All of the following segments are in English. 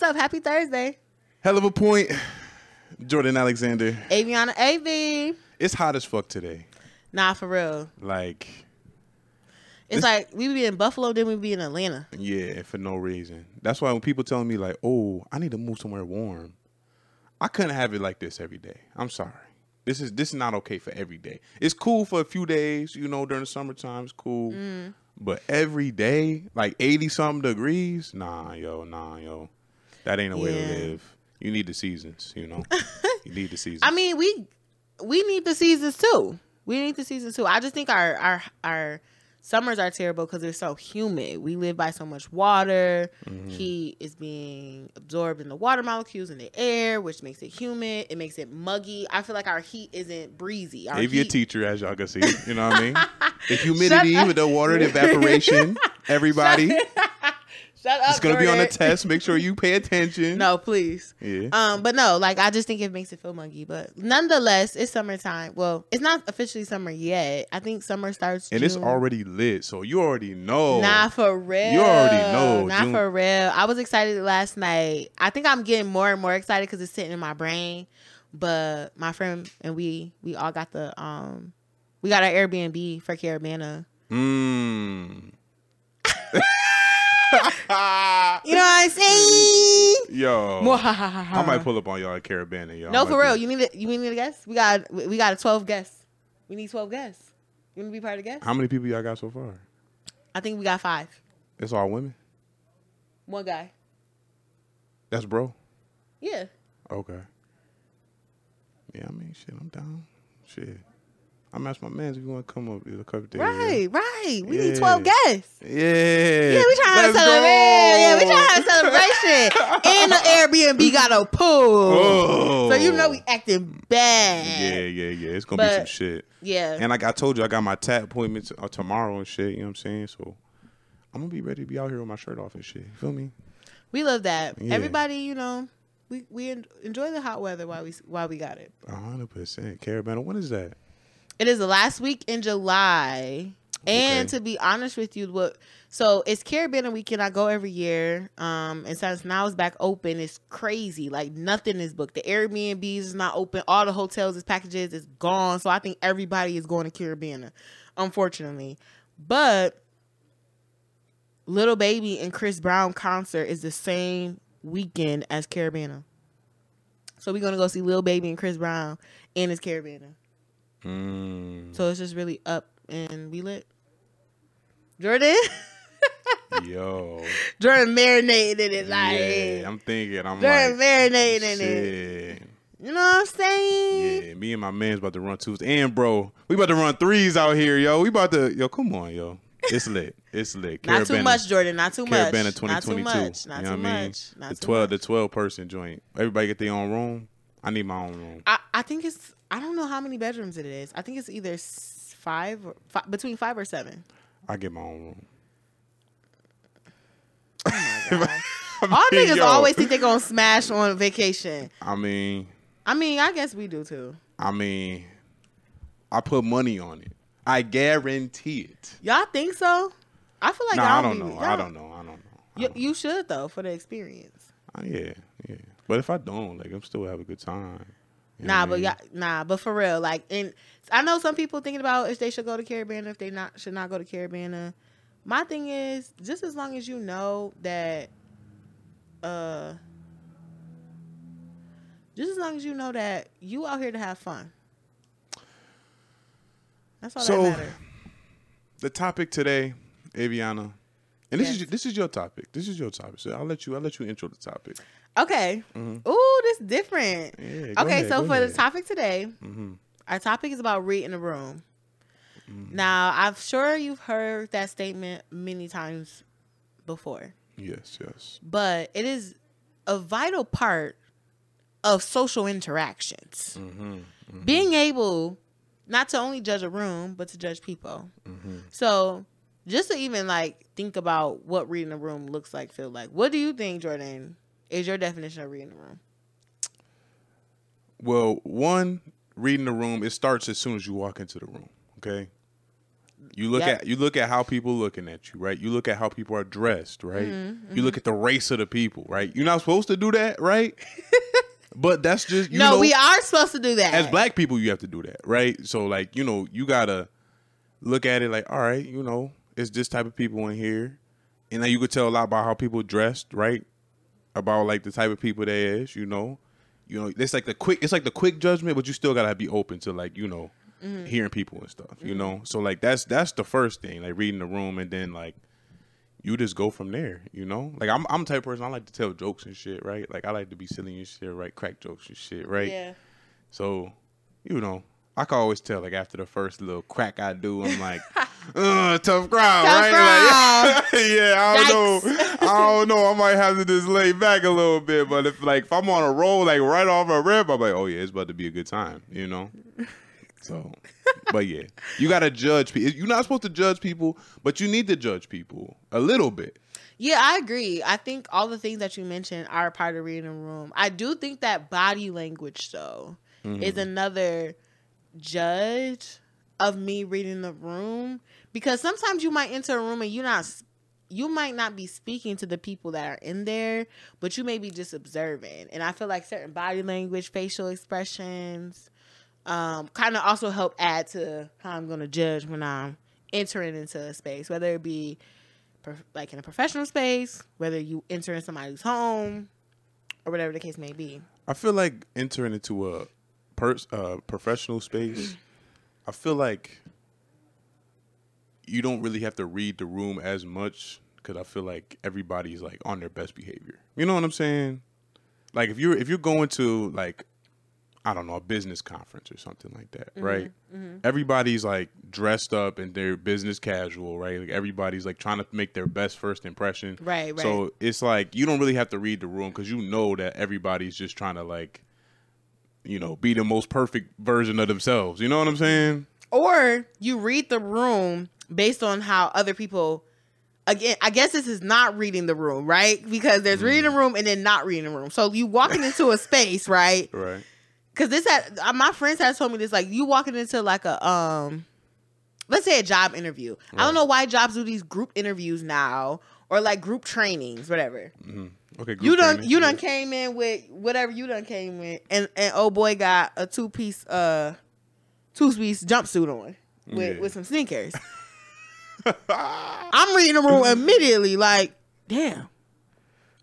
what's up? Happy Thursday. Hell of a point. Jordan Alexander. Avyana AV. It's hot as fuck today. Nah, for real. Like, It's like we be in Buffalo, then we be in Atlanta. yeah, for no reason. That's why when people telling me like, "Oh, I need to move somewhere warm," I couldn't have it like this every day. I'm sorry. This is this is not okay for every day. It's cool for a few days, you know, during the summertime. It's cool, Mm. but every day, like eighty something degrees, nah, yo, nah, yo, that ain't a way to live. You need the seasons, you know. you need the seasons. I mean, we we need the seasons too. We need the seasons too. I just think our our our summers are terrible because they're so humid. We live by so much water. Mm-hmm. Heat is being absorbed in the water molecules in the air, which makes it humid. It makes it muggy. I feel like our heat isn't breezy. Our Gave you a teacher, as y'all can see. You know what I mean? The humidity with the water, the evaporation. Everybody, Shut up. it's gonna be on the test. Make sure you pay attention. No, please. Yeah. Um, but no, like I just think it makes it feel muggy. But nonetheless, it's summertime. Well, it's not officially summer yet. I think summer starts. and it's already lit, so you already know. Nah, for real. You already know, Not June- for real. I was excited last night. I think I'm getting more and more excited because it's sitting in my brain. But my friend and we, we all got the um, we got our Airbnb for Caribana. Mmm. You know what I'm saying? Yo, I I might pull up on y'all at Caribana, y'all. No, for real. be- You need a, you need a guest. We got we got a twelve guests. We need twelve guests. You want to be part of the guest? How many people y'all got so far? I think we got five. It's all women. One guy. That's bro. Yeah. Okay. Yeah, I mean, shit, I'm down. Shit. I'm asking my man if you want to come up a couple days. Right, right. We need twelve guests. Yeah. Yeah, we trying Let's to celebrate. Yeah, we trying to celebration. and the Airbnb got a pool. Oh. So you know we acting bad. Yeah, yeah, yeah. It's gonna be some shit. Yeah. And like I told you, I got my tap appointment uh, tomorrow and shit. You know what I'm saying? So I'm gonna be ready to be out here with my shirt off and shit. You feel me? we love that. Yeah. Everybody, you know, we we enjoy the hot weather while we while we got it. A hundred percent. Caribana. When is that? It is the last week in July. And Okay. to be honest with you, what so it's Caribbean weekend. I go every year. Um, and since now it's back open, it's crazy. Like nothing is booked. The Airbnbs is not open. All the hotels, its packages is gone. So I think everybody is going to Caribbean, unfortunately. But Lil Baby and Chris Brown concert is the same weekend as Caribbean. So we're gonna go see Lil Baby and Chris Brown and it's Caribbean. Mm, So it's just really up and we lit. Jordan, yo. Jordan marinated in it like yeah, I'm thinking. I'm Jordan like, marinated in it. You know what I'm saying? Yeah, me and my man's about to run twos. And bro, we about to run threes out here, yo. We about to yo, come on, yo. It's lit. It's lit. Not too much, Jordan. Not too much. Caribana Not 2022. too much. Not you too what I mean? much. Not the too 12 much. the 12 person joint. Everybody get their own room. I need my own room. I, I think it's. I don't know how many bedrooms it is. I think it's either five or five, between five or seven. I get my own room. Oh my god! I All niggas yo, always think they're gonna smash on vacation. I mean, I mean, I guess we do too. I mean, I put money on it. I guarantee it. Y'all think so? I feel like nah, y'all I don't be- know. I don't know. I don't know. I You, don't know. you should though for the experience. Uh, yeah, yeah. But if I don't, like, I'm still have a good time. You Nah, but yeah, nah, but for real, like, and I know some people thinking about if they should go to Caribbean, if they not should not go to Caribbean. My thing is, just as long as you know that, uh, just as long as you know that you out here to have fun. That's all So- that matters. the topic today, Avyana, and this Yes. is this is your topic. This is your topic. So I'll let you I'll let you intro the topic. Okay. Mhm. Ooh, this different. Yeah, okay, ahead, so for the topic today, hmm Our topic is about reading the room. Mm-hmm. Now, I'm sure you've heard that statement many times before, Yes, yes. but it is a vital part of social interactions. Mm-hmm. Being able not to only judge a room, but to judge people. Mm-hmm. So, just to even like think about what reading a room looks like, feel like. What do you think, Jordan, is your definition of reading the room? Well, one, reading the room, it starts as soon as you walk into the room. Okay. You look Yep. at you look at how people looking at you, right? You look at how people are dressed, right? Mm-hmm, You look at the race of the people, right? You're not supposed to do that, right? but that's just you no, know, we are supposed to do that. as black people you have to do that, right? So like, you know, you gotta look at it like, all right, you know, it's this type of people in here. And then you could tell a lot about how people dressed, right? About like the type of people they is, you know. You know, it's like the quick it's like the quick judgment, but you still gotta be open to like, you know, hearing people and stuff, you know. So like that's that's the first thing, like reading the room and then like you just go from there, you know? Like I'm I'm the type of person I like to tell jokes and shit, right? Like I like to be silly and shit, right? Crack jokes and shit, right? Yeah. So, you know, I can always tell like after the first little crack I do, I'm like, uh, tough crowd, Tough right? Like, yeah, I don't know. I don't know. I might have to just lay back a little bit. But if like if I'm on a roll, like right off a rip, I'm like, oh yeah, it's about to be a good time, you know? So but yeah. You gotta judge people. You're not supposed to judge people, but you need to judge people a little bit. Yeah, I agree. I think all the things that you mentioned are part of reading a room. I do think that body language, though, is mm-hmm. another judge of me reading the room because sometimes you might enter a room and you're not you might not be speaking to the people that are in there but you may be just observing. And i feel like certain body language facial expressions um, kind of also help add to how i'm going to judge when i'm entering into a space whether it be like in a professional space whether you enter in somebody's home or whatever the case may be. I feel like entering into a uh, professional space, I feel like you don't really have to read the room as much because I feel like everybody's like on their best behavior. You know what I'm saying? Like if you're if you're going to like I don't know a business conference or something like that, mm-hmm, right? Mm-hmm. Everybody's like dressed up and they're business casual, right? Like everybody's like trying to make their best first impression, Right, right. So it's like you don't really have to read the room because you know that everybody's just trying to like, you know, be the most perfect version of themselves. You know what I'm saying? or you read the room based on how other people again i guess this is not reading the room right because there's reading the room and then not reading the room so you walking into a space right Right. because this had uh, my friends had told me this like you walking into like a um let's say a job interview i don't know why jobs do these group interviews now or like group trainings whatever Okay. group you done training, you done came in with whatever you done came in and and oh boy got a two piece uh two piece jumpsuit on with Yeah. with some sneakers. I'm reading the room immediately like, damn.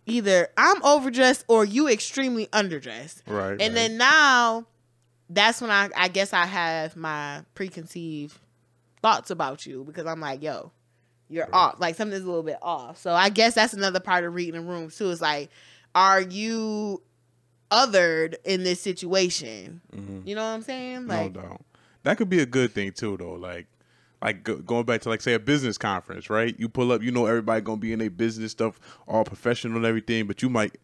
Either I'm overdressed or you extremely underdressed. Right. And right. then now that's when I I guess I have my preconceived thoughts about you because I'm like, yo, you're off. Like something's a little bit off. So I guess that's another part of reading the room too. Is like, are you othered in this situation? Mhm. You know what I'm saying? Like, no doubt. That could be a good thing too, though. Like, like go, going back to like say a business conference, right? You pull up, you know everybody gonna be in their business stuff, all professional and everything, but you might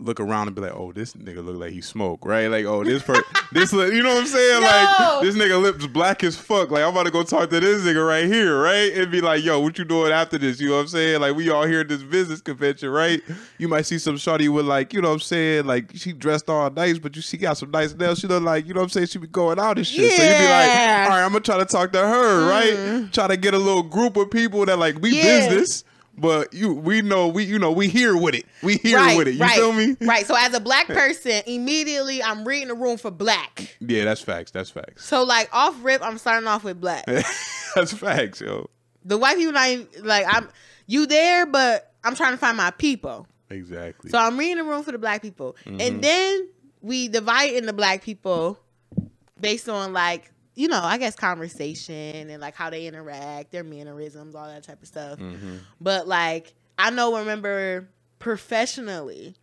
look around and be like, "Oh, this nigga look like he smoke," right? Like, "Oh, this per this you know what I'm saying? No. Like, this nigga lips black as fuck. Like, I'm about to go talk to this nigga right here, right? And be like, "Yo, what you doing after this?" You know what I'm saying? Like, we all here at this business convention, right? You might see some shorty with like, you know what I'm saying? Like, she dressed all nice, but you she got some nice nails. She look like, you know what I'm saying? She be going out and shit. So you be like, all right, I'm gonna try to talk to her, right? Hmm. Try to get a little group of people that like we Yeah. business, but you we know we you know we here with it. We here right, with it. You right, feel me? Right. So as a black person, immediately I'm reading the room for black. Yeah, that's facts. That's facts. So like off rip, I'm starting off with black. that's facts, yo. The white people not even, like I'm you there, but I'm trying to find my people. Exactly. So I'm reading the room for the black people, Mm-hmm. and then we divide in the black people based on like you know I guess conversation and like how they interact, their mannerisms, all that type of stuff. Mhm. But like I know, remember professionally.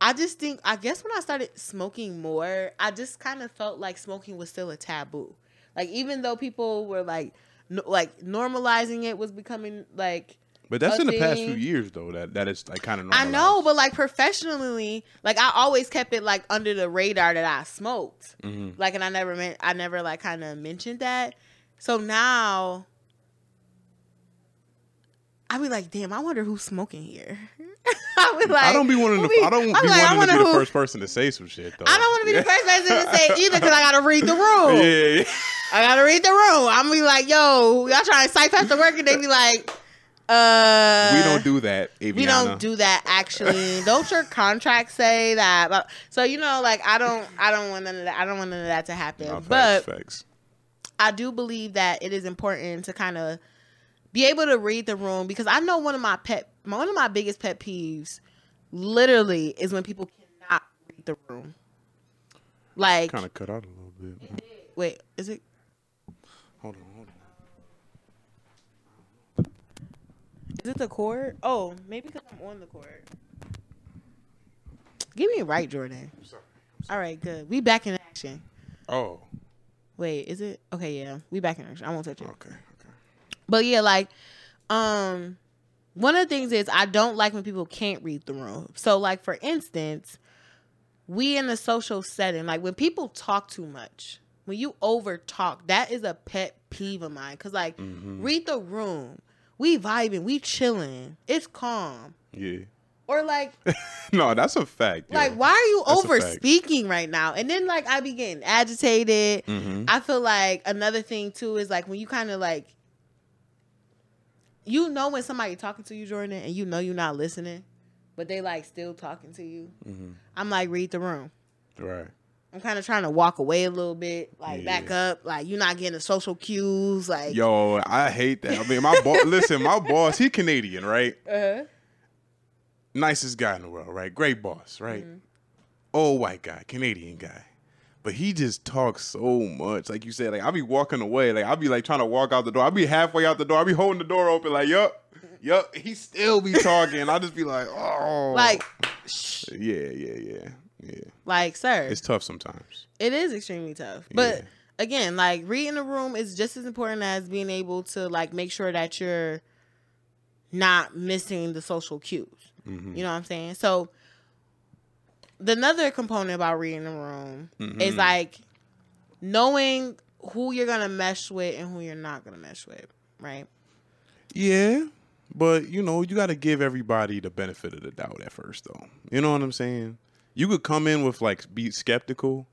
I just think I guess when I started smoking more, I just kind of felt like smoking was still a taboo. Like even though people were like no, like normalizing it was becoming like But that's in the past few years though. That that is like kind of. I know, but like professionally, like I always kept it like under the radar that I smoked. hmm Like, and I never meant, I never like kind of mentioned that. So now, I be like, damn, I wonder who's smoking here. I be like, I don't be wanting who to. be- I don't be like, wanting to be the first person to say some shit though. I don't want to be the first person to say it either because I got to read the room. Yeah, yeah, I gotta read the room. I'm gonna be like, yo, y'all trying to psych after work, and they be like, uh, we don't do that. Avyana. we don't do that actually. don't your contracts say that? But, so you know, like I don't, I don't want none of that. I don't want none of that to happen. No, facts, but facts. I do believe that it is important to kind of be able to read the room because I know one of my pet, one of my biggest pet peeves, literally, is when people cannot read the room. Like, kind of cut out a little bit. wait, is it? Hold on, hold on. Is it the cord? Oh, maybe because I'm on the cord. Give me a right, Jordan. Sorry. All right, good. We back in action. Oh, Wait, is it? Okay, yeah. We back in action. I won't touch it. okay, okay. But yeah, like, um, one of the things is I don't like when people can't read the room. So, like, for instance, we in a social setting, like when people talk too much, when you over talk, that is a pet peeve of mine. Cause like, Mm-hmm. read the room. We vibing, we chilling. It's calm. Yeah. Or like, no, that's a fact. like, why are you That's over speaking right now? And then like I be getting agitated. Mhm. I feel like another thing too is like when you kind of like you know when somebody talking to you, Jordan, and you know you're not listening, but they like still talking to you. Mhm. I'm like, read the room. Right. I'm kind of trying to walk away a little bit, like back up, like you're not getting the social cues, like Yo, I hate that. I mean, my boss. listen, my boss. He Canadian, right? uh-huh. Nicest guy in the world, right? Great boss, right? Mm-hmm. Old white guy, Canadian guy. But he just talks so much. Like you said, like I'll be walking away. Like I'll be like trying to walk out the door. I'll be halfway out the door. I'll be holding the door open, like, yup, yup. He still be talking. I'll just be like, oh. like, shh, yeah, yeah, yeah. Yeah. like, sir, It's tough sometimes. it is extremely tough. But Yeah. again, like reading the room is just as important as being able to like make sure that you're not missing the social cues. Mhm. You know what I'm saying? So the another component about reading the room is Mhm. like knowing who you're gonna mesh with and who you're not gonna mesh with, right? Yeah, but you know, you got to give everybody the benefit of the doubt at first, though. You know what I'm saying? You could come in with like be skeptical,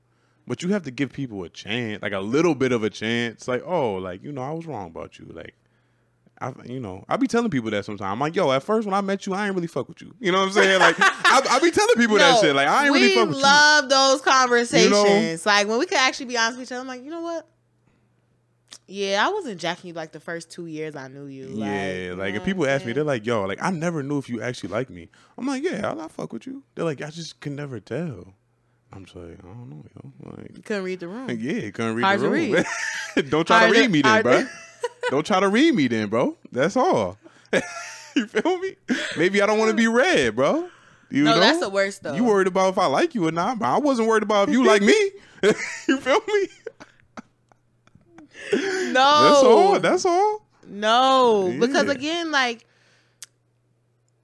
but you have to give people a chance, like a little bit of a chance. Like, oh, like you know, I was wrong about you. Like, I, you know, I be telling people that sometimes. I'm like, yo, at first when I met you, I ain't really fuck with you. You know what I'm saying? Like, I, I be telling people that shit. Like, I ain't really fuck with you. love those conversations. You Like when we could actually be honest with each other. I'm like, you know what? Yeah, I wasn't jacking you like the first two years I knew you. Yeah, you like know if people ask me, they're like, "Yo, like I never knew if you actually like me." I'm like, "Yeah, I, I fuck with you." They're like, "I just can never tell." I'm just like, I don't know, yo. Like, You couldn't read the room. yeah, couldn't read Hard the to room. don't try Hard to to- read me then, bro. don't try to read me then, bro. That's all. you feel me? Maybe I don't want to be read, bro. You no, know? that's the worst though. You worried about if I like you or not, but I wasn't worried about if you like me. you feel me? no, That's all. That's all. no, because again, like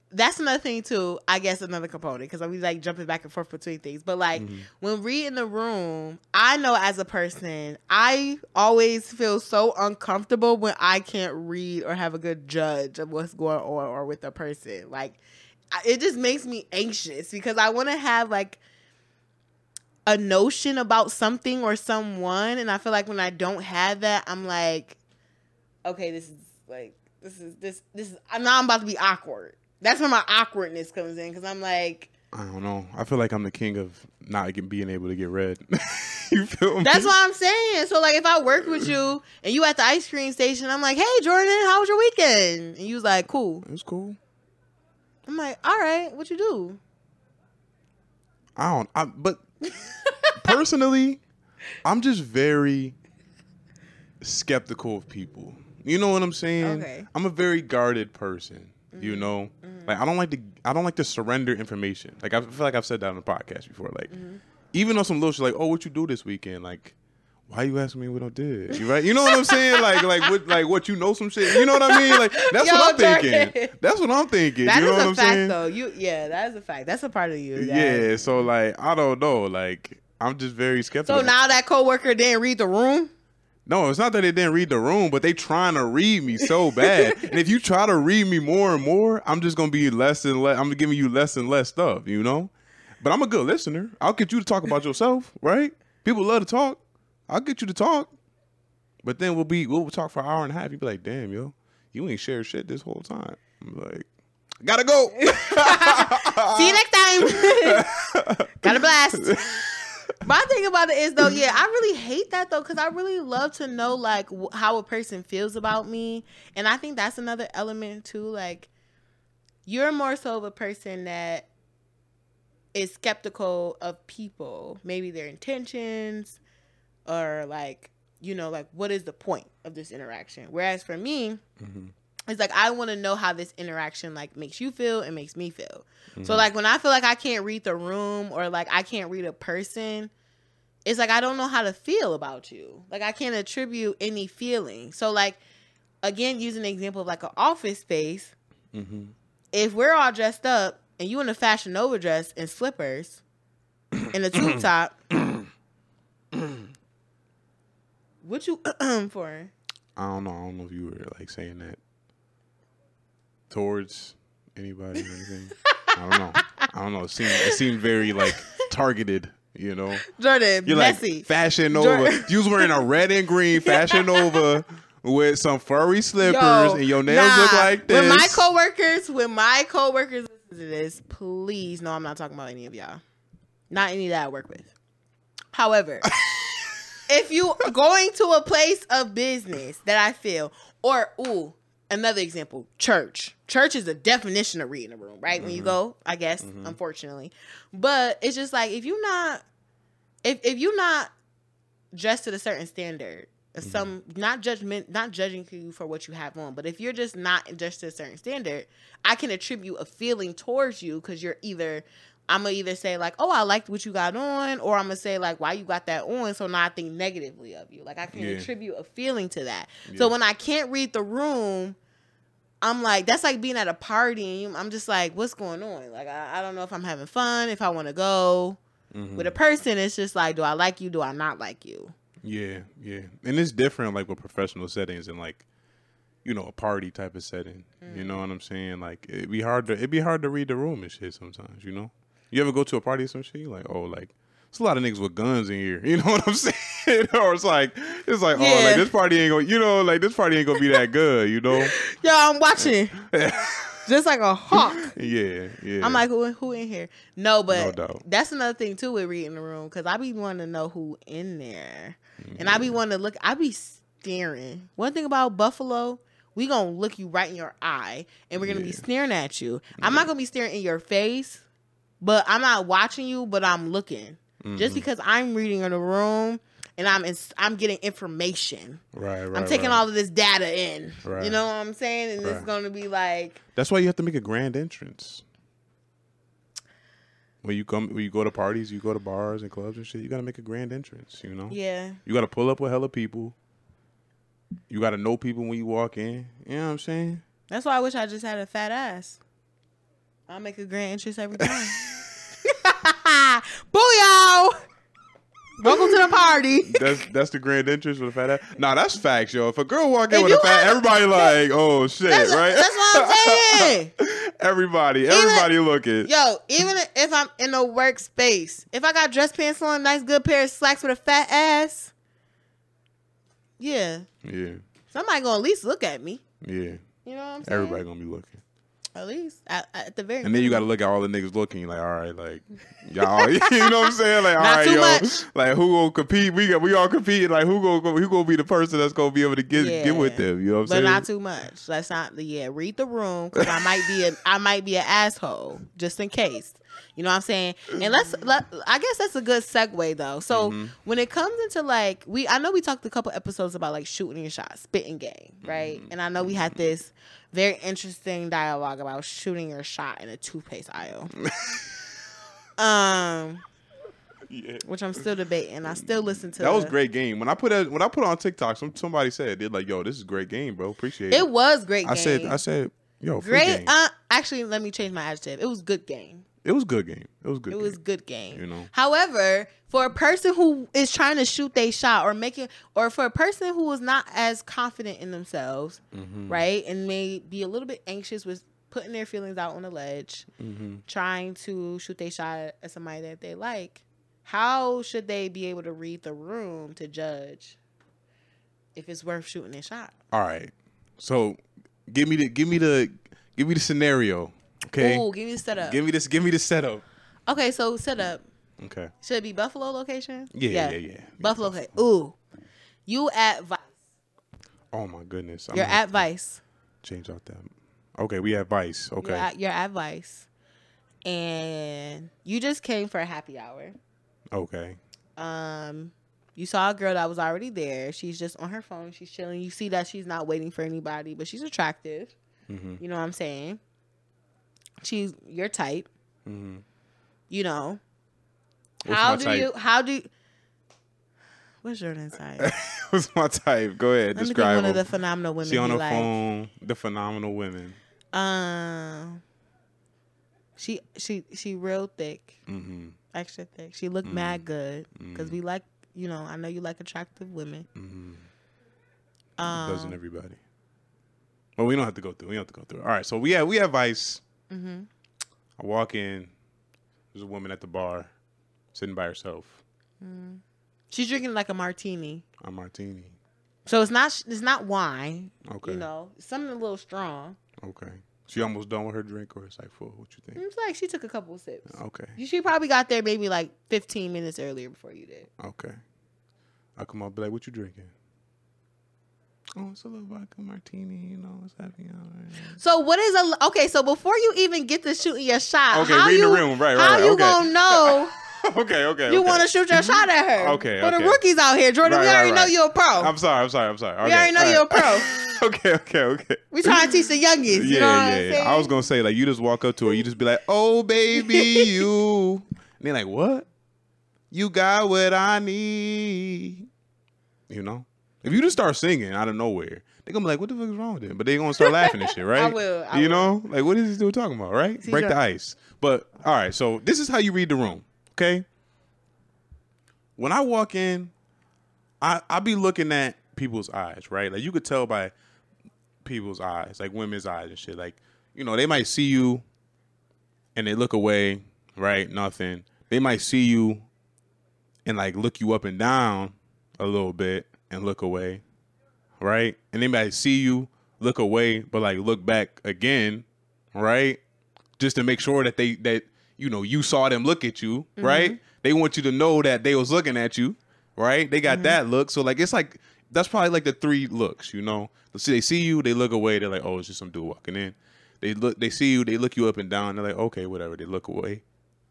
that's another thing too. I guess another component because I we like jumping back and forth between things. But like Mm-hmm. when reading the room, I know as a person, I always feel so uncomfortable when I can't read or have a good judge of what's going on or with a person. Like it just makes me anxious because I want to have like a notion about something or someone, and I feel like when I don't have that, I'm like, okay, this is like this is this this is now I'm about to be awkward. That's where my awkwardness comes in because I'm like, I don't know. I feel like I'm the king of not being able to get read. you feel me? that's what I'm saying. So like, if I work with you and you at the ice cream station, I'm like, hey Jordan, how was your weekend? And you was like, cool. It's cool. I'm like, all right, what you do? I don't. I, but personally, I'm just very skeptical of people. You know what I'm saying? Okay. I'm a very guarded person. You mm-hmm. know, mm-hmm. like I don't like to. I don't like to surrender information. Like I feel like I've said that on the podcast before. Like mm-hmm. even on some little shit, like, oh, what you do this weekend? Like. Why you asking me what I did? You right? You know what I'm saying? Like, like what, like what you know some shit. You know what I mean? Like that's Yo, what I'm thinking. That's what I'm thinking. That you is what a I'm fact, saying? though. You, yeah, that is a fact. That's a part of you. that- Yeah, so like I don't know, like I'm just very skeptical. So now that coworker didn't read the room. no, it's not that they didn't read the room, but they trying to read me so bad. and if you try to read me more and more, I'm just gonna be less and less. I'm giving you less and less stuff, you know. But I'm a good listener. I'll get you to talk about yourself, right? People love to talk. I'll get you to talk. But then we'll be we'll talk for an hour and a half. You'd be like, damn, yo, you ain't shared shit this whole time. I'm like, gotta go. See you next time. Got a blast. My thing about it is though, yeah, I really hate that though, because I really love to know like wh- how a person feels about me, and I think that's another element too. Like, you're more so of a person that is skeptical of people, maybe their intentions, or like you know, like what is the point of this interaction? Whereas for me, mm-hmm. It's like I want to know how this interaction like makes you feel and makes me feel. So like when I feel like I can't read the room or like I can't read a person, it's like I don't know how to feel about you. Like I can't attribute any feeling. So like again, using the example of like an office space, Mm-hmm. if we're all dressed up and you in a fashion nova dress and slippers and a tube top, what you for? I don't know. I don't know if you were like saying that towards anybody or anything. I don't know. I don't know. It seemed it seemed very like targeted. You know, Jordan, you're messy. like Fashion Nova. Jordan- You was wearing a red and green Fashion Nova with some furry slippers, Yo, and your nails look like this. When my coworkers, when my coworkers listen to this, please no, I'm not talking about any of y'all. Not any that I work with. However, if you going to a place of business that I feel, or ooh, another example, church. Church is a definition of reading a room, right? When you mm-hmm. go, I guess, mm-hmm. unfortunately. But it's just like if you're not if if you're not dressed at a certain standard, mm-hmm. some not judgment, not judging you for what you have on, but if you're just not dressed to a certain standard, I can attribute a feeling towards you because you're either I'm gonna either say like, oh, I liked what you got on, or I'm gonna say like, why you got that on? So now I think negatively of you. Like I can Yeah. attribute a feeling to that. Yeah. So when I can't read the room, I'm like, that's like being at a party. And I'm just like, what's going on? Like I, I don't know if I'm having fun, if I want to go. Mhm. With a person, it's just like, do I like you? Do I not like you? Yeah, yeah, and it's different like with professional settings and like you know a party type of setting. You know what I'm saying? Like it'd be hard to it'd be hard to read the room and shit sometimes. You know, you ever go to a party or some shit? you like oh like. It's a lot of niggas with guns in here. You know what I'm saying? or it's like it's like oh like this party ain't gonna you know like this party ain't gonna be that good. You know? Yo, I'm watching just like a hawk. yeah, yeah. I'm like, who, who in here? No, but No that's another thing too with reading the room because I be wanting to know who in there, and I be mm-hmm. wanting to look. I be staring. One thing about Buffalo, we gonna look you right in your eye, and we're gonna be staring at you. I'm not gonna be staring in your face, but I'm not watching you, but I'm looking. Mm-hmm. Just because I'm reading in the room and I'm in, I'm getting information. right, right. I'm taking right. all of this data in. Right. You know what I'm saying? And it's gonna be like, That's why you have to make a grand entrance. When you come, when you go to parties, you go to bars and clubs and shit. You gotta make a grand entrance. You know, yeah, you gotta pull up with hella people. You gotta know people when you walk in. You know what I'm saying? that's why I wish I just had a fat ass. I'll make a grand entrance every time. Booyah! Welcome to the party. That's that's the grand entrance with a fat ass. Nah, that's facts, yo. If a girl walk in If with a fat, have- everybody like, oh shit, That's, right? that's what I'm saying. everybody, everybody looking. Yo, even if I'm in a workspace, if I got dress pants on, nice good pair of slacks with a fat ass, yeah, Yeah, somebody gonna at least look at me. yeah. You know what I'm saying? Everybody gonna be looking. At least at, at the very. And then you got to look at all the niggas looking. You're like, all right, like y'all, you know what I'm saying? Like, all Not right, yo, much. like who gonna compete? We got, we all compete. Like, who gonna who gonna be the person that's gonna be able to get get with them? You know what I'm but saying? But not too much. Let's not. Yeah, read the room because I might be a I might be an asshole just in case. You know what I'm saying? And let's let. I guess that's a good segue though. So Mm-hmm. when it comes into like we, I know we talked a couple episodes about like shooting your shot, spitting game, right? Mm-hmm. And I know we had this very interesting dialogue about shooting your shot in a toothpaste aisle. um, yeah. which I'm still debating. I still listen to That was the- great game. When I put it when I put on TikTok, some somebody said they're like, "Yo, this is great game, bro. Appreciate it." It was great. I said. I said, "Yo, free great. game. Uh, actually, let me change my adjective. It was good game. It was good game. It was good. Game. It was good game. You know, However, for a person who is trying to shoot their shot or making, or for a person who is not as confident in themselves, Mm-hmm. right, and may be a little bit anxious with putting their feelings out on the ledge, Mm-hmm. trying to shoot their shot at somebody that they like, how should they be able to read the room to judge if it's worth shooting a shot. All right. So give me the give me the give me the scenario. Okay. Ooh, give me the setup. Give me this. Give me the setup. okay, so setup. Okay. Should it be Buffalo location? Yeah, yeah, yeah. Buffalo. Okay. Ooh, you at Vice. Oh my goodness. You're at Vice. change out that. Okay, we have Vice. Okay. You're at, you're at Vice, and you just came for a happy hour. Okay. Um, you saw a girl that was already there. She's just on her phone. She's chilling. You see that she's not waiting for anybody, but she's attractive. Mm-hmm. You know what I'm saying? She's your type. Mm-hmm. You know. What's how do type? you? How do? What's Jordan's type? What's my type? Go ahead. Let me think one of the phenomenal women She on her like. phone. The phenomenal women. Um, she she she real thick, Mm-hmm. extra thick. She look mad good because we like you know. I know you like attractive women. Mm-hmm. Um, Doesn't everybody? Well, we don't have to go through. We don't have to go through. All right. So we have we have Vice. Mhm. I walk in. There's a woman at the bar, sitting by herself. She's drinking like a martini, A martini. so it's not it's not wine. Okay. You know, something a little strong. Okay. She almost done with her drink, or it's like full. What you think? It's like she took a couple of sips. Okay. She probably got there maybe like 15 minutes earlier before you did. Okay. I come up, be like, "What you drinking?" Oh, it's a little vodka martini. You know, it's happy hour. So what is a okay? So before you even get to shooting your shot, Okay, how read the you room. Right, right, how right, you okay. gonna know okay. Okay. you okay. want to shoot your shot at her? Okay, for the rookies out here, Jordan, Right, we right, already know you're a pro. I'm sorry. I'm sorry. I'm sorry. we already know all you're a pro. okay. Okay. Okay. we trying to teach the youngest. yeah, you know what I'm yeah, saying? yeah. I was gonna say like you just walk up to her, you just be like, "Oh baby, you," and they're like, "What? You got what I need." You know, if you just start singing out of nowhere, they're gonna be like, "What the fuck is wrong with him?" But they gonna start laughing and shit, right? I will, I you will. know, like what is this dude talking about, right? Break the ice. But all right, so this is how you read the room, okay? When I walk in, I I be looking at people's eyes, right? Like you could tell by people's eyes, like women's eyes and shit. Like, you know, they might see you and they look away, right? Nothing. They might see you and like look you up and down a little bit and look away, right? And they might see you, look away, but like look back again, right? Just to make sure that they that you know you saw them look at you, mm-hmm. right? They want you to know that they was looking at you, right? They got mm-hmm. that look. So like it's like that's probably like the three looks, you know. Let's see, they see you, they look away, they're like, oh, it's just some dude walking in. They look, they see you, they look you up and down. They're like, okay, whatever. They look away,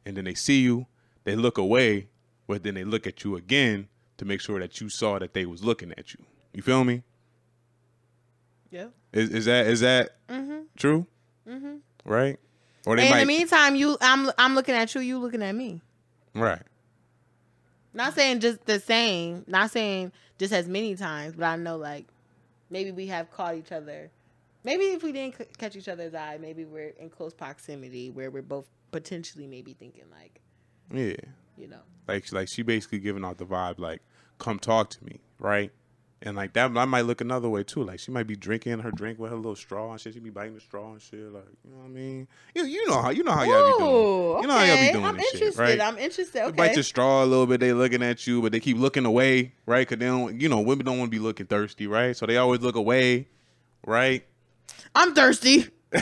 and then they see you, they look away, but then they look at you again to make sure that you saw that they was looking at you. You feel me? yeah. Is is that is that Mm-hmm. true? Mm-hmm. Right? Or they In might the meantime, you I'm I'm looking at you. You looking at me. right. Not saying just the same. Not saying just as many times, but I know like maybe we have caught each other. Maybe if we didn't c- catch each other's eye, maybe we're in close proximity where we're both potentially maybe thinking like, Yeah. You know, Like like she basically giving out the vibe like, come talk to me, right? And like that, I might look another way too. Like she might be drinking her drink with her little straw and shit. She be biting the straw and shit. Like you know what I mean? You you know how you know how y'all be doing. Ooh, You know how y'all be doing I'm this shit, interested. right? I'm interested. They Okay. bite the straw a little bit. They looking at you, but they keep looking away, right? Because they don't, you know, women don't want to be looking thirsty, right? So they always look away, right? I'm thirsty.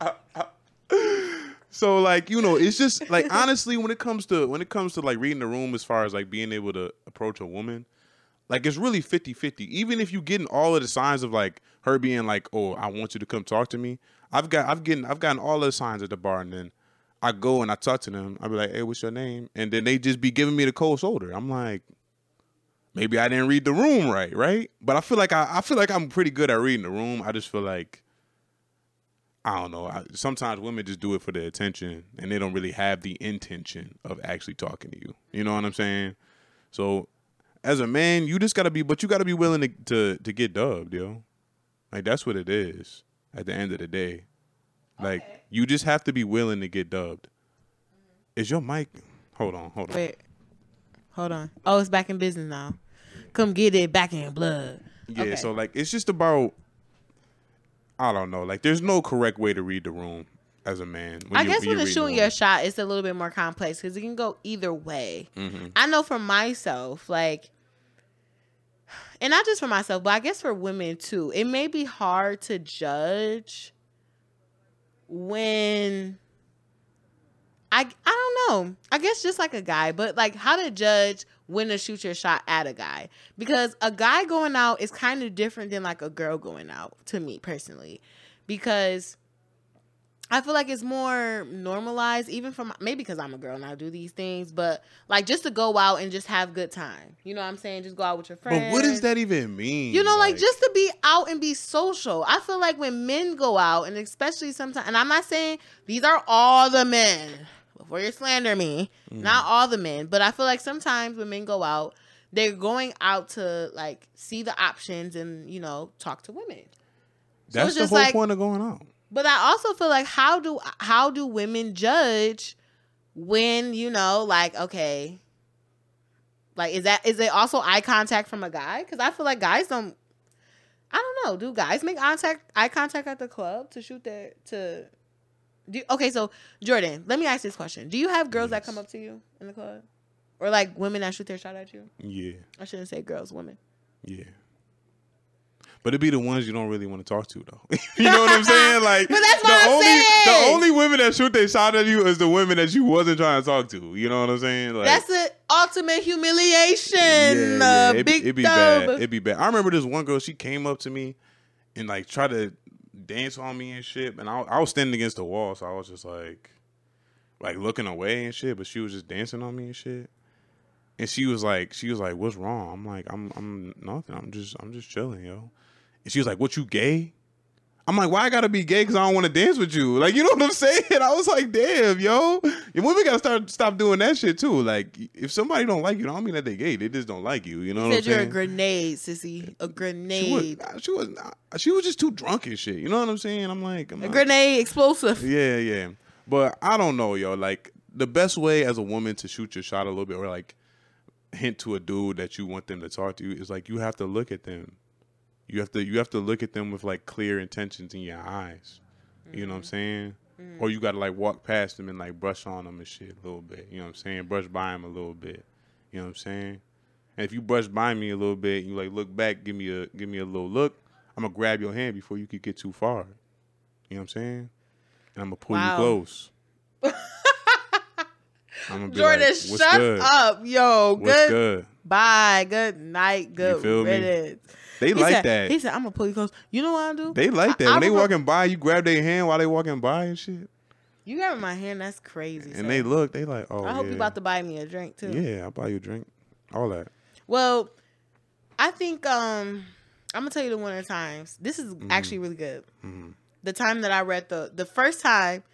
So like you know, it's just like honestly, when it comes to when it comes to like reading the room, as far as like being able to approach a woman, like it's really 50-50. Even if you getting all of the signs of like her being like, oh, I want you to come talk to me. I've got I've getting I've gotten all the signs at the bar, and then I go and I talk to them. I be like, hey, what's your name? And then they just be giving me the cold shoulder. I'm like, maybe I didn't read the room right, right? But I feel like I, I feel like I'm pretty good at reading the room. I just feel like I don't know. I, sometimes women just do it for the attention, and they don't really have the intention of actually talking to you. You know what I'm saying? So, as a man, you just gotta be, but you gotta be willing to to, to get dubbed, yo. Like that's what it is. At the end of the day, like Okay. you just have to be willing to get dubbed. Is your mic? Hold on, hold on. Wait. Hold on. Oh, it's back in business now. Come get it back in blood. Yeah, Okay. so like it's just about I don't know. Like there's no correct way to read the room as a man. I you- guess when you're shooting your shot, it's a little bit more complex because it can go either way. Mhm. I know for myself, like and not just for myself, but I guess for women too. It may be hard to judge when I I don't know. I guess just like a guy, but like how to judge when to shoot your shot at a guy because a guy going out is kind of different than like a girl going out to me personally because I feel like it's more normalized, even from maybe because I'm a girl and I do these things, but like just to go out and just have good time. You know what I'm saying? Just go out with your friends. But what does that even mean? You know, like, like just to be out and be social. I feel like when men go out, and especially sometimes, and I'm not saying these are all the men before you slander me, mm. not all the men, but I feel like sometimes when men go out, they're going out to like see the options and you know talk to women. That's so the whole like, point of going out. But I also feel like how do how do women judge when you know like okay, like is that is it also eye contact from a guy? Because I feel like guys don't. I don't know. Do guys make contact eye contact at the club to shoot their to? Do okay. So Jordan, let me ask this question: Do you have girls yes. that come up to you in the club, or like women that shoot their shot at you? Yeah. I shouldn't say girls, women. Yeah. But it'd be the ones you don't really want to talk to, though. you know what I'm saying? Like, but that's the I'm only saying. the only women that shoot their shot at you is the women that you wasn't trying to talk to. You know what I'm saying? Like, that's the ultimate humiliation. Yeah, yeah. Uh, it'd, big it'd be bad. It'd be bad. I remember this one girl. She came up to me and like tried to dance on me and shit, and I, I was standing against the wall, so I was just like, like looking away and shit. But she was just dancing on me and shit. And she was like, she was like, "What's wrong?" I'm like, "I'm, I'm nothing. I'm just, I'm just chilling, yo." And she was like, "What you gay?" I'm like, "Why I gotta be gay? Because I don't want to dance with you." Like, you know what I'm saying? I was like, "Damn, yo, and women gotta start stop doing that shit too." Like, if somebody don't like you, I don't mean that they gay. They just don't like you. You know you what I'm saying? You're a grenade, sissy. A grenade. She was, she was, she was just too drunk and shit. You know what I'm saying? I'm like, I'm a like, grenade, explosive. Yeah, yeah. But I don't know, yo. Like, the best way as a woman to shoot your shot a little bit, or like hint to a dude that you want them to talk to you, is like you have to look at them you have to you have to look at them with like clear intentions in your eyes. Mm-hmm. You know what I'm mm-hmm. saying? Mm-hmm. Or you gotta like walk past them and like brush on them and shit a little bit. You know what I'm saying? Brush by them a little bit. You know what I'm saying? And if you brush by me a little bit, and you like look back, give me a give me a little look. I'm gonna grab your hand before you could get too far. You know what I'm saying? And I'm gonna pull wow. you close. I'm Jordan, like, shut good? up, yo. What's good, good? Bye. Good night. Good riddance. They he like said, that. He said, "I'm gonna pull you close." You know what I do? They like that. I, when I they walking by, you grab their hand while they walking by and shit. You grabbing my hand? That's crazy. And they look. They like, oh. I hope yeah. you about to buy me a drink too. Yeah, I'll buy you a drink. All that. Well, I think um I'm gonna tell you the one of the times. This is mm-hmm. actually really good. Mm-hmm. The time that I read the the first time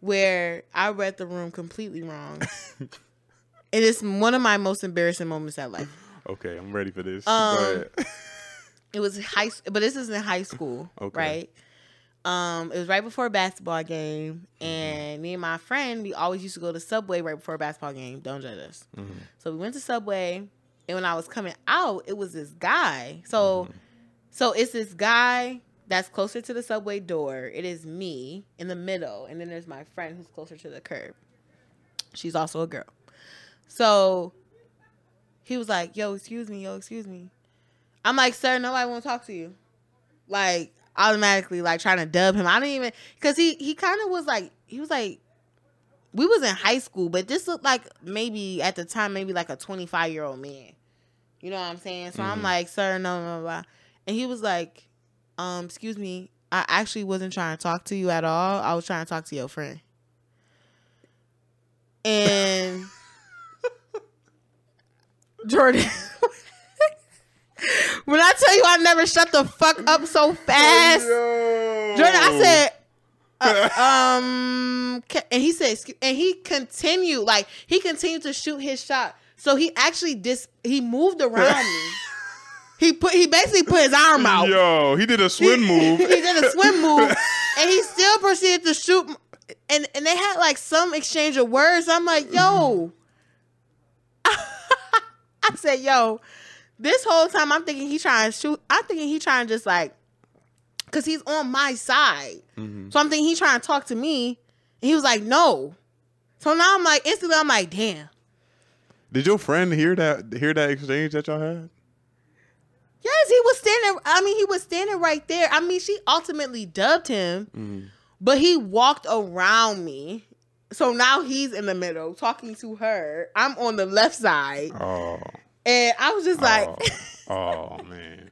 where I read the room completely wrong. it is one of my most embarrassing moments in life. Okay, I'm ready for this. Um, it was high, but this is in high school, okay. right? Um, it was right before a basketball game, mm-hmm. and mm-hmm. me and my friend, we always used to go to Subway right before a basketball game. Don't judge us. Mm-hmm. So we went to Subway, and when I was coming out, it was this guy. So, mm-hmm. so it's this guy that's closer to the subway door. It is me in the middle, and then there's my friend who's closer to the curb. She's also a girl. So he was like, "Yo, excuse me, yo, excuse me." I'm like, sir, nobody want to talk to you. Like automatically, like trying to dub him. I didn't even because he he kind of was like he was like we was in high school, but this looked like maybe at the time maybe like a 25 year old man. You know what I'm saying? So mm-hmm. I'm like, sir, no, no, no, and he was like, um, excuse me, I actually wasn't trying to talk to you at all. I was trying to talk to your friend. And Jordan when I tell you I never shut the fuck up so fast, Yo. Jordan, I said, uh, um, and he said, and he continued, like he continued to shoot his shot. So he actually dis, he moved around me. He put, he basically put his arm out. Yo, he did a swim he, move. he did a swim move, and he still proceeded to shoot. And and they had like some exchange of words. I'm like, yo. I said, yo, this whole time I'm thinking he trying to shoot. I'm thinking he trying to just like, cause he's on my side. Mm-hmm. So I'm thinking he trying to talk to me. And he was like, no. So now I'm like, instantly I'm like, damn. Did your friend hear that hear that exchange that y'all had? Yes, he was standing. I mean, he was standing right there. I mean, she ultimately dubbed him, Mhm. but he walked around me. So now he's in the middle talking to her. I'm on the left side. Oh, And I was just like, oh, oh man.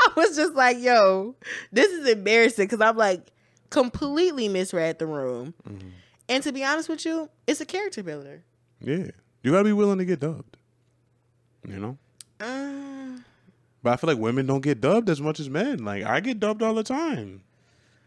I was just like, yo, this is embarrassing because I'm like completely misread the room. Mhm. And to be honest with you, it's a character builder. Yeah, you gotta be willing to get dubbed. You know. Um, But I feel like women don't get dubbed as much as men. Like I get dubbed all the time.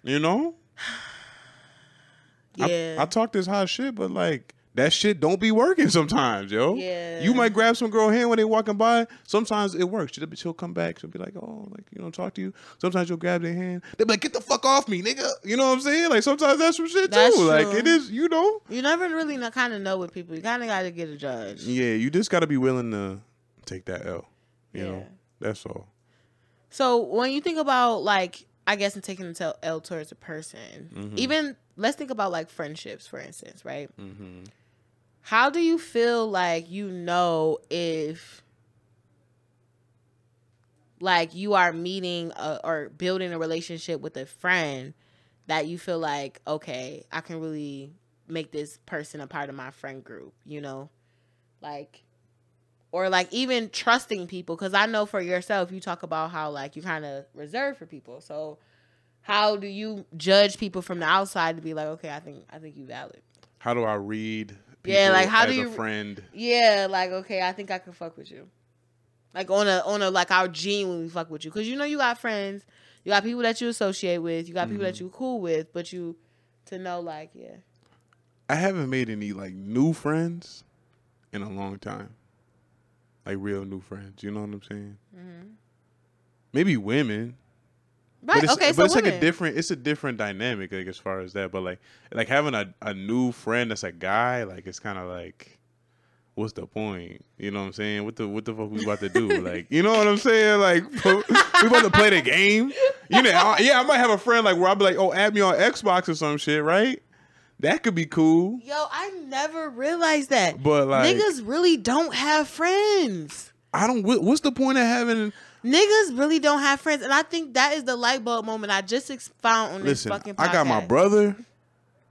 You know? I- yeah. I, talk this hot shit, but like that shit don't be working sometimes, yo. Yeah. You might grab some girl hand when they walking by. Sometimes it works. She'll, she'll come back. She'll be like, oh, like you know, talk to you. Sometimes you'll grab their hand. They'll be like, get the fuck off me, nigga. You know what I'm saying? Like sometimes that's some shit That's too. Like it is, you know. you never really kind of know with people. You kind of got to get a judge. Yeah, you just gotta be willing to take that L. You Yeah. know, that's all. So when you think about like, I guess, in taking the L towards a person, Mhm. even let's think about like friendships, for instance, right? Mm-hmm. How do you feel like you know if like you are meeting a, or building a relationship with a friend that you feel like okay, I can really make this person a part of my friend group, you know? Like or like even trusting people cuz I know for yourself you talk about how like you kind of reserve for people. So how do you judge people from the outside to be like, okay, I think I think you valid. How do I read? Yeah, like, how do a you- friend? Yeah, like okay, I think I can fuck with you. Like on a on a like our gene when we fuck with you, because you know you got friends, you got people that you associate with, you got people that mm-hmm. you cool with, but you to know like yeah, I haven't made any like new friends in a long time. Like real new friends. You know what I'm saying? Mm-hmm. Maybe women. Right? But it's, okay, but so it's like a different it's a different dynamic like as far as that. But like like having a, a new friend that's a guy, like it's kinda like what's the point? You know what I'm saying? What the what the fuck we about to do? like you know what I'm saying? Like we about to play the game. You know, I- yeah, I might have a friend like where I'll be like, oh, add me on Xbox or some shit, right? That could be cool. Yo, I never realized that. But like Niggas really don't have friends. I don't. What's the point of having? Niggas really don't have friends, and I think that is the light bulb moment I just found on this Listen, fucking. podcast. I got my brother.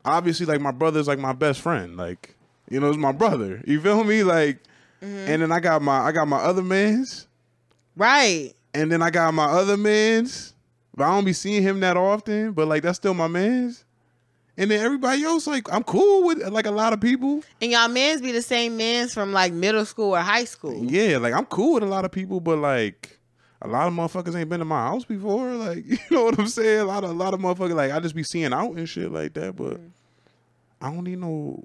Obviously, like my brother's like my best friend. Like you know, it's my brother. You feel me? Like, Mm-hmm. and then I got my I got my other man's, right. and then I got my other man's. But I don't be seeing him that often. But like that's still my man's. And then everybody else, like I'm cool with like a lot of people. And y'all mans be the same mans from like middle school or high school. Yeah, like I'm cool with a lot of people, but like a lot of motherfuckers ain't been to my house before. Like, you know what I'm saying? A lot of a lot of motherfuckers like I just be seeing out and shit like that, but Mm. I don't need no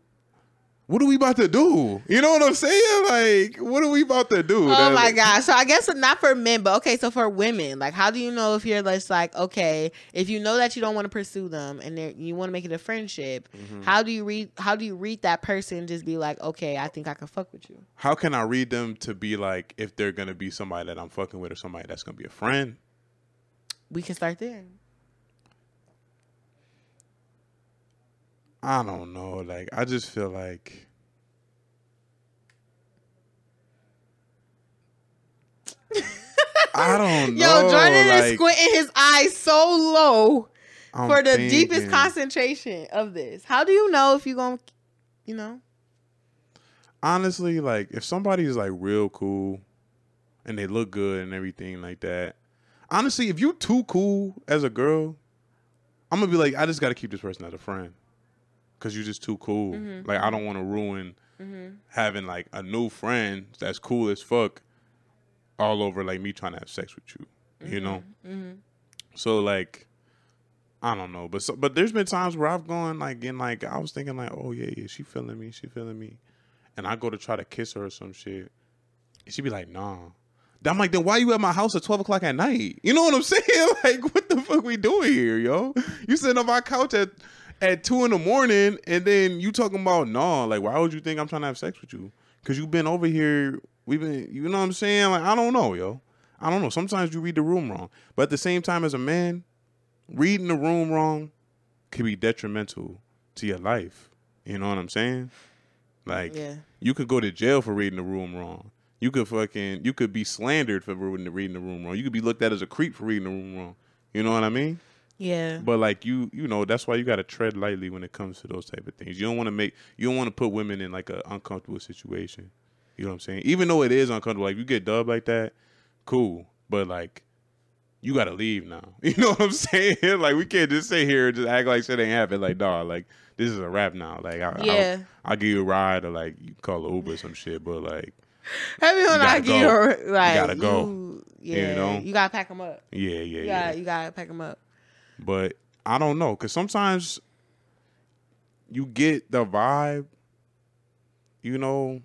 what are we about to do? You know what I'm saying? Like, what are we about to do? Oh That- my gosh. So I guess not for men, but okay, so for women, like how do you know if you're just like, okay, if you know that you don't want to pursue them and you want to make it a friendship, Mm-hmm. how do you read how do you read that person just be like, okay, I think I can fuck with you? How can I read them to be like if they're gonna be somebody that I'm fucking with or somebody that's gonna be a friend? We can start there. I don't know. Like, I just feel like I don't know. Yo, Jordan is squinting his eyes so low I'm for the deepest concentration of this. How do you know if you're going to, you know? honestly, like if somebody's like real cool and they look good and everything like that, honestly, if you too cool as a girl, I'm gonna be like, I just gotta keep this person as a friend. Cause you're just too cool. Mm-hmm. Like I don't wanna ruin having like a new friend that's cool as fuck all over like me trying to have sex with you. Mm-hmm. You know? So like I don't know, but so, but there's been times where I've gone like in like I was thinking like, oh yeah, yeah, she feeling me, she feeling me, and I go to try to kiss her or some shit, and she be like, nah. I'm like, then why you at my house at twelve o'clock at night? You know what I'm saying? Like, what the fuck we doing here, yo? You sitting on my couch at at two in the morning, and then you talking about nah? Like, why would you think I'm trying to have sex with you? Cause you've been over here. We've been, you know what I'm saying? Like, I don't know, yo. I don't know. Sometimes you read the room wrong, but at the same time, as a man, reading the room wrong could be detrimental to your life. You know what I'm saying? Like Yeah. you could go to jail for reading the room wrong. You could fucking you could be slandered for reading the room wrong. You could be looked at as a creep for reading the room wrong. You know what I mean? Yeah. But like you, you know, that's why you got to tread lightly when it comes to those type of things. You don't want to make, you don't want to put women in like an uncomfortable situation. You know what I'm saying? Even though it is uncomfortable, like you get dubbed like that, cool. But like, you got to leave now. You know what I'm saying? like we can't just sit here and just act like shit ain't happened. Like dog, like this is a rap now. Like I, Yeah. I'll, I'll give you a ride or like you call an Uber or some shit. But like, Heavy on gotta I go. get like you gotta go. you- Yeah, You know? you gotta pack them up. yeah, yeah, You yeah. gotta, you gotta pack them up. But I don't know because sometimes you get the vibe, you know.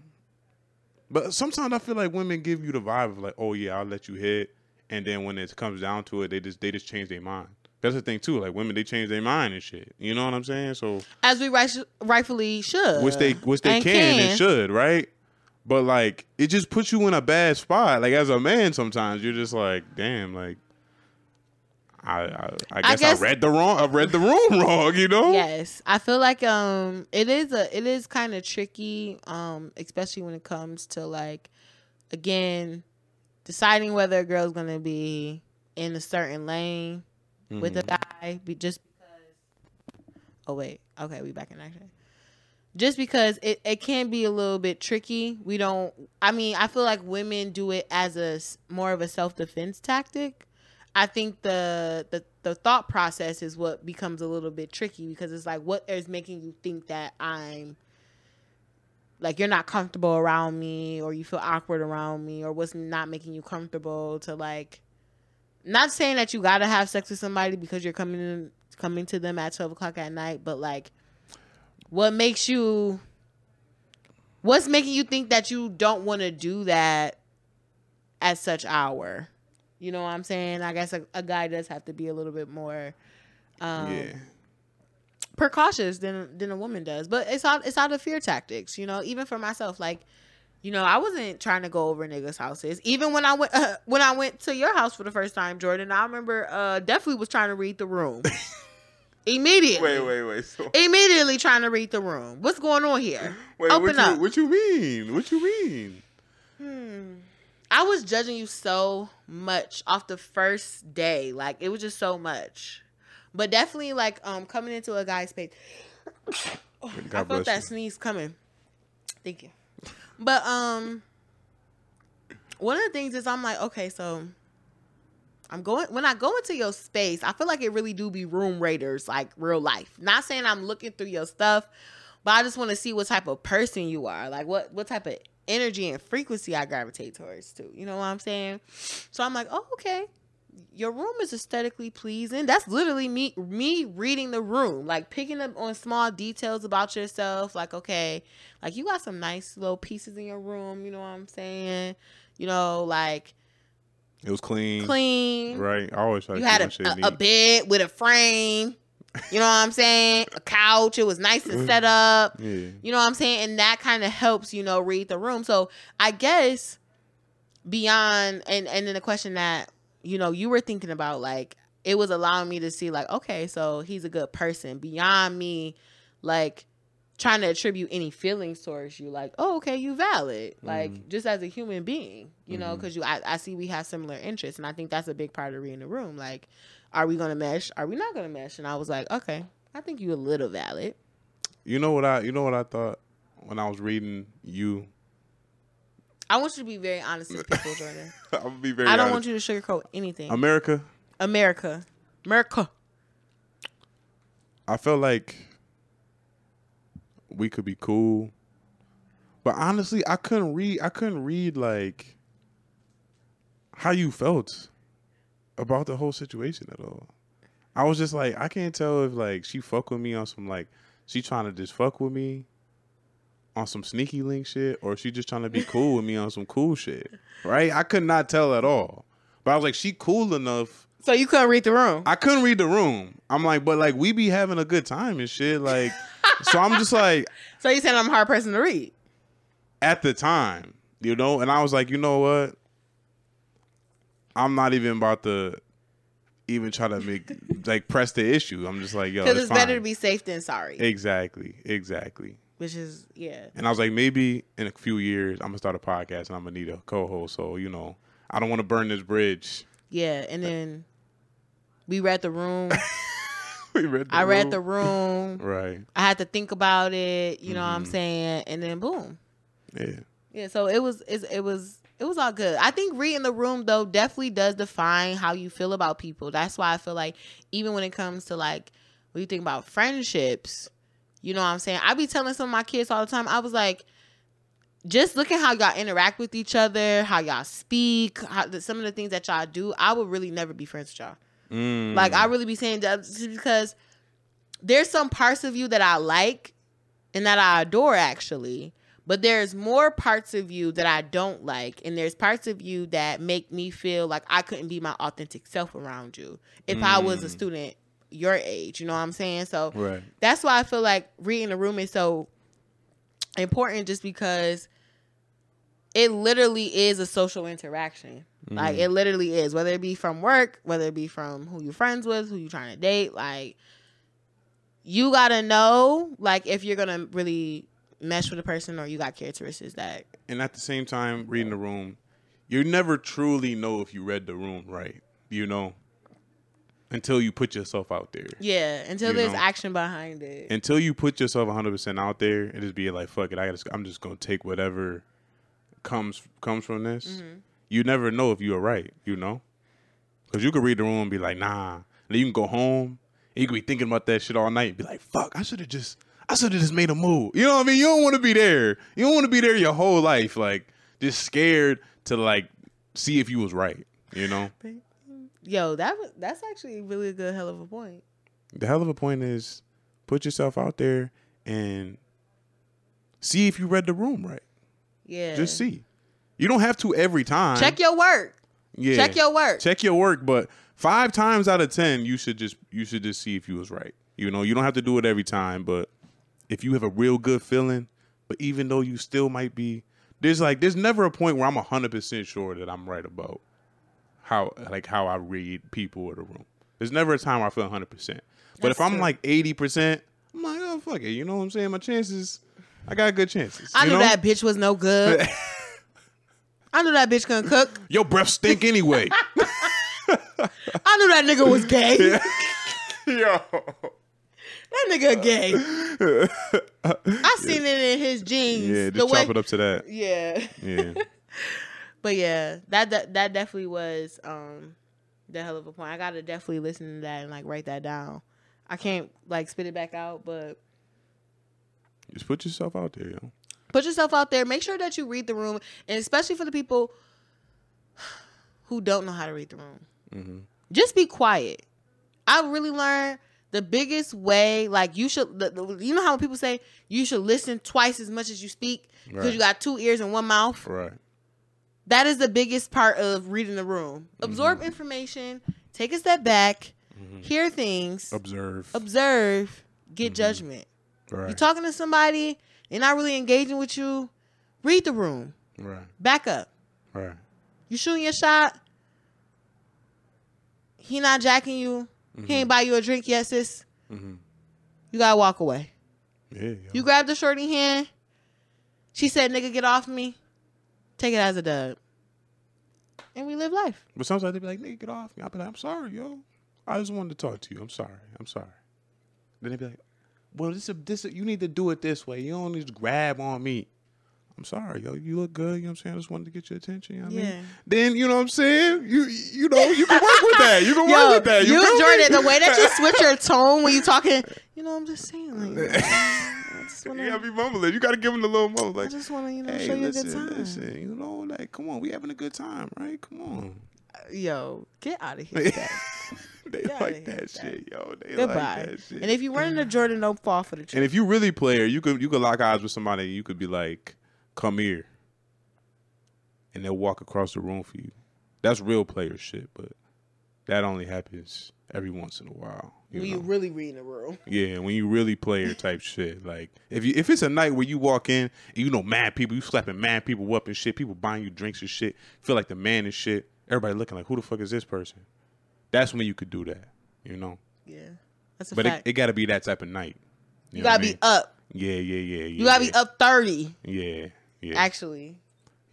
But sometimes I feel like women give you the vibe of like, oh yeah, I'll let you hit, and then when it comes down to it, they just they just change their mind. That's the thing too. Like women, they change their mind and shit. You know what I'm saying? So As we right, rightfully should. which they which they And can, and should, right? But like it just puts you in a bad spot. Like as a man, sometimes you're just like, damn, like. I, I, I guess I, guess- read the wrong. I read the room wrong. You know. Yes, I feel like um it is a it is kind of tricky um especially when it comes to like again deciding whether a girl's gonna be in a certain lane with a Mm-hmm. guy be just because oh wait okay we back in action just because it, it can be a little bit tricky we don't i mean i feel like women do it as a more of a self-defense tactic i think the, the the thought process is what becomes a little bit tricky because it's like what is making you think that i'm like you're not comfortable around me or you feel awkward around me or what's not making you comfortable to like not saying that you gotta have sex with somebody because you're coming in, coming to them at 12 o'clock at night but like what makes you what's making you think that you don't want to do that at such hour you know what i'm saying i guess a, a guy does have to be a little bit more um yeah. precautious than than a woman does. But it's out it's out of fear tactics, you know. Even for myself, like, you know, I wasn't trying to go over niggas' houses. Even when I went uh, when I went to your house for the first time, Jordan, I remember uh definitely was trying to read the room. Immediately. Wait, wait, wait. So, Immediately trying to read the room. What's going on here? wait, Open what you, up. What you mean? What you mean? Hmm. I was judging you so much off the first day. Like it was just so much. But definitely like um coming into a guy's space. I felt that you. sneeze coming. Thank you. But um one of the things is I'm like, okay, so I'm going when I go into your space, I feel like it really do be room raiders, like real life. Not saying I'm looking through your stuff, but I just want to see what type of person you are. Like what what type of energy and frequency I gravitate towards too. You know what I'm saying? So I'm like, oh, okay. Your room is aesthetically pleasing. That's literally me me reading the room, like picking up on small details about yourself. Like, okay, like you got some nice little pieces in your room, you know what I'm saying? You know, like It was clean. clean. Right. I always try You had a, a, a bed with a frame. You know what I'm saying? A couch. It was nice and set up. yeah. You know what I'm saying? And that kind of helps, you know, read the room. So I guess beyond and and then the question that, you know, you were thinking about, like, it was allowing me to see, like, okay, so he's a good person. Beyond me, like trying to attribute any feelings towards you, like, oh, okay, you valid. Like, mm-hmm. just as a human being, you know, mm-hmm. because you I, I see we have similar interests. And I think that's a big part of reading the room. Like, are we gonna mesh? Are we not gonna mesh? And I was like, okay, I think you a little valid. You know what I? You know what I thought when I was reading you. I want you to be very honest with people, Jordan. I'm gonna be very. I don't honest. want you to sugarcoat anything. America. America, America. I felt like we could be cool, but honestly, I couldn't read. I couldn't read like how you felt about the whole situation at all. I was just like, I can't tell if like she fuck with me on some like she trying to just fuck with me on some sneaky link shit, or she just trying to be cool with me on some cool shit. Right? I could not tell at all. But I was like, she cool enough. So you couldn't read the room. I couldn't read the room. I'm like, but like we be having a good time and shit. Like, so I'm just like, So you saying I'm a hard person to read? at the time, you know, and I was like, you know what? I'm not even about to even try to make like press the issue. I'm just like, yo, Because it's, it's better to be safe than sorry. exactly, exactly. which is yeah. And I was like, maybe in a few years, I'm gonna start a podcast and I'm gonna need a co-host. So you know, I don't want to burn this bridge. Yeah, and then we read the room. we read the I read room. the room. Right. I had to think about it. You know what I'm Mhm. saying? And then boom. Yeah. Yeah. So it was. It's, it was. It was all good. I think reading the room though definitely does define how you feel about people. That's why I feel like even when it comes to like when you think about friendships, you know what I'm saying? I be telling some of my kids all the time. I was like, just look at how y'all interact with each other, how y'all speak, how some of the things that y'all do. I would really never be friends with y'all. Mm. Like I really be saying that because there's some parts of you that I like and that I adore actually, but there's more parts of you that I don't like, and there's parts of you that make me feel like I couldn't be my authentic self around you if I was a Mm. student your age. You know what I'm saying? So right. that's why I feel like reading the room is so important, just because it literally is a social interaction. Like Mhm. it literally is, whether it be from work, whether it be from who you're friends with, who you're trying to date, like you gotta know like if you're gonna really mesh with a person or you got characteristics that and at the same time, reading the room, you never truly know if you read the room right. You know, until you put yourself out there. yeah, until You there's know. action behind it. Until you put yourself 100 percent out there and just be like, "Fuck it, I gotta, I'm just gonna take whatever comes comes from this." Mm-hmm. You never know if you're right. You know, because you could read the room and be like, "Nah," and then you can go home and you could be thinking about that shit all night and be like, "Fuck, I should have just." I should have just made a move. You know what I mean? You don't want to be there. You don't want to be there your whole life, like just scared to like see if you was right. You know, Yo, that was that's actually really a good hell of a point. the hell of a point is put yourself out there and see if you read the room right. Yeah. Just see. You don't have to every time. Check your work. yeah. Check your work. check your work, but five times out of ten, you should just you should just see if you was right. You know, you don't have to do it every time, but if you have a real good feeling, but even though you still might be there's like there's never a point where I'm hundred percent sure that I'm right about how like how I read people or the room. There's never a time where I feel hundred percent. But if I'm true. like eighty percent, I'm like, oh fuck it. You know what I'm saying? My chances I got good chances. I knew know? that bitch was no good. I knew that bitch couldn't cook. Your breath stink anyway. I knew that nigga was gay. Yo. That nigga gay. I seen it in his jeans. Yeah, the just way, chop it up to that. Yeah. Yeah. But yeah, that, that that definitely was um the hell of a point. I gotta definitely listen to that and like write that down. I can't like spit it back out, but Just put yourself out there, yo. put yourself out there. Make sure that you read the room, and especially for the people who don't know how to read the room, hmm just be quiet. I really learned the biggest way. Like you should, you know how people say you should listen twice as much as you speak because Right. you got two ears and one mouth. Right. That is the biggest part of reading the room. Absorb Mm-hmm. information, take a step back, hear things, Observe. observe, get Mm-hmm. judgment. right. You talking to somebody, they're not really engaging with you. Read the room. right. Back up. Right. You shooting your shot. He not jacking you. He ain't buy you a drink yet, sis. Mhm. You gotta walk away. Yeah. Yo. You grab the shorty hand. She said, "Nigga, get off me." Take it as a dub, and we live life. but sometimes they be like, "Nigga, get off me." I'll be like, "I'm sorry, yo. I just wanted to talk to you. I'm sorry. I'm sorry." Then they be like, "Well, this is this. You need to do it this way. You don't need to grab on me." I'm sorry, yo. You look good. You know what I'm saying? I just wanted to get your attention. You know what I Yeah. mean? Then you know what I'm saying? You you know you can work with that. You can Yo, work with that. you, me? Jordan, the way that you switch your tone when you talking, you know, I'm just saying, like, I just wanna, You gotta be mumbling. You gotta give them the little mumble. I Like, just wanna, you know, hey, show you a good time. listen. You know, like, come on, we having a good time, right? Come on. Uh, yo, get out of here. They like here, that shit, yo. They Goodbye. like that shit. and if you run into Jordan, don't fall for the trick. And if you really player, you could you could lock eyes with somebody. You could be like, "Come here," and they'll walk across the room for you. That's real player shit, but that only happens every once in a while. You when you really read in the room. yeah, when you really player type shit. Like if you if it's a night where you walk in you know mad people, you slapping mad people up and shit, people buying you drinks and shit, feel like the man and shit. Everybody looking like, who the fuck is this person? That's when you could do that, you know. Yeah, that's a But it, fact. it got to be that type of night. you know gotta be up. Yeah, yeah, yeah, yeah. You gotta be up thirty. Yeah, yeah, Actually,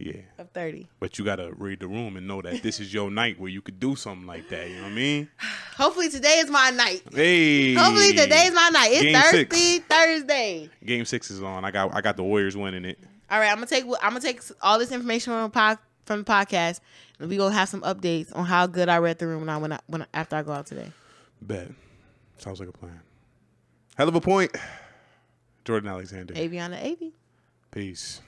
yeah. up thirty. But you gotta read the room and know that this is your night where you could do something like that. You know what I mean? Hopefully today is my night. Hey. Hopefully today is my night. It's Game Thursday. six. Thursday. Game six is on. I got I got the Warriors winning it. All right, I'm gonna take I'm gonna take all this information from the, pod, from the podcast, and we gonna have some updates on how good I read the room when I when I, when I, after I go out today. Bet. Sounds like a plan. Hell of a point. Jordan Alexander. Avyana Avy. Peace.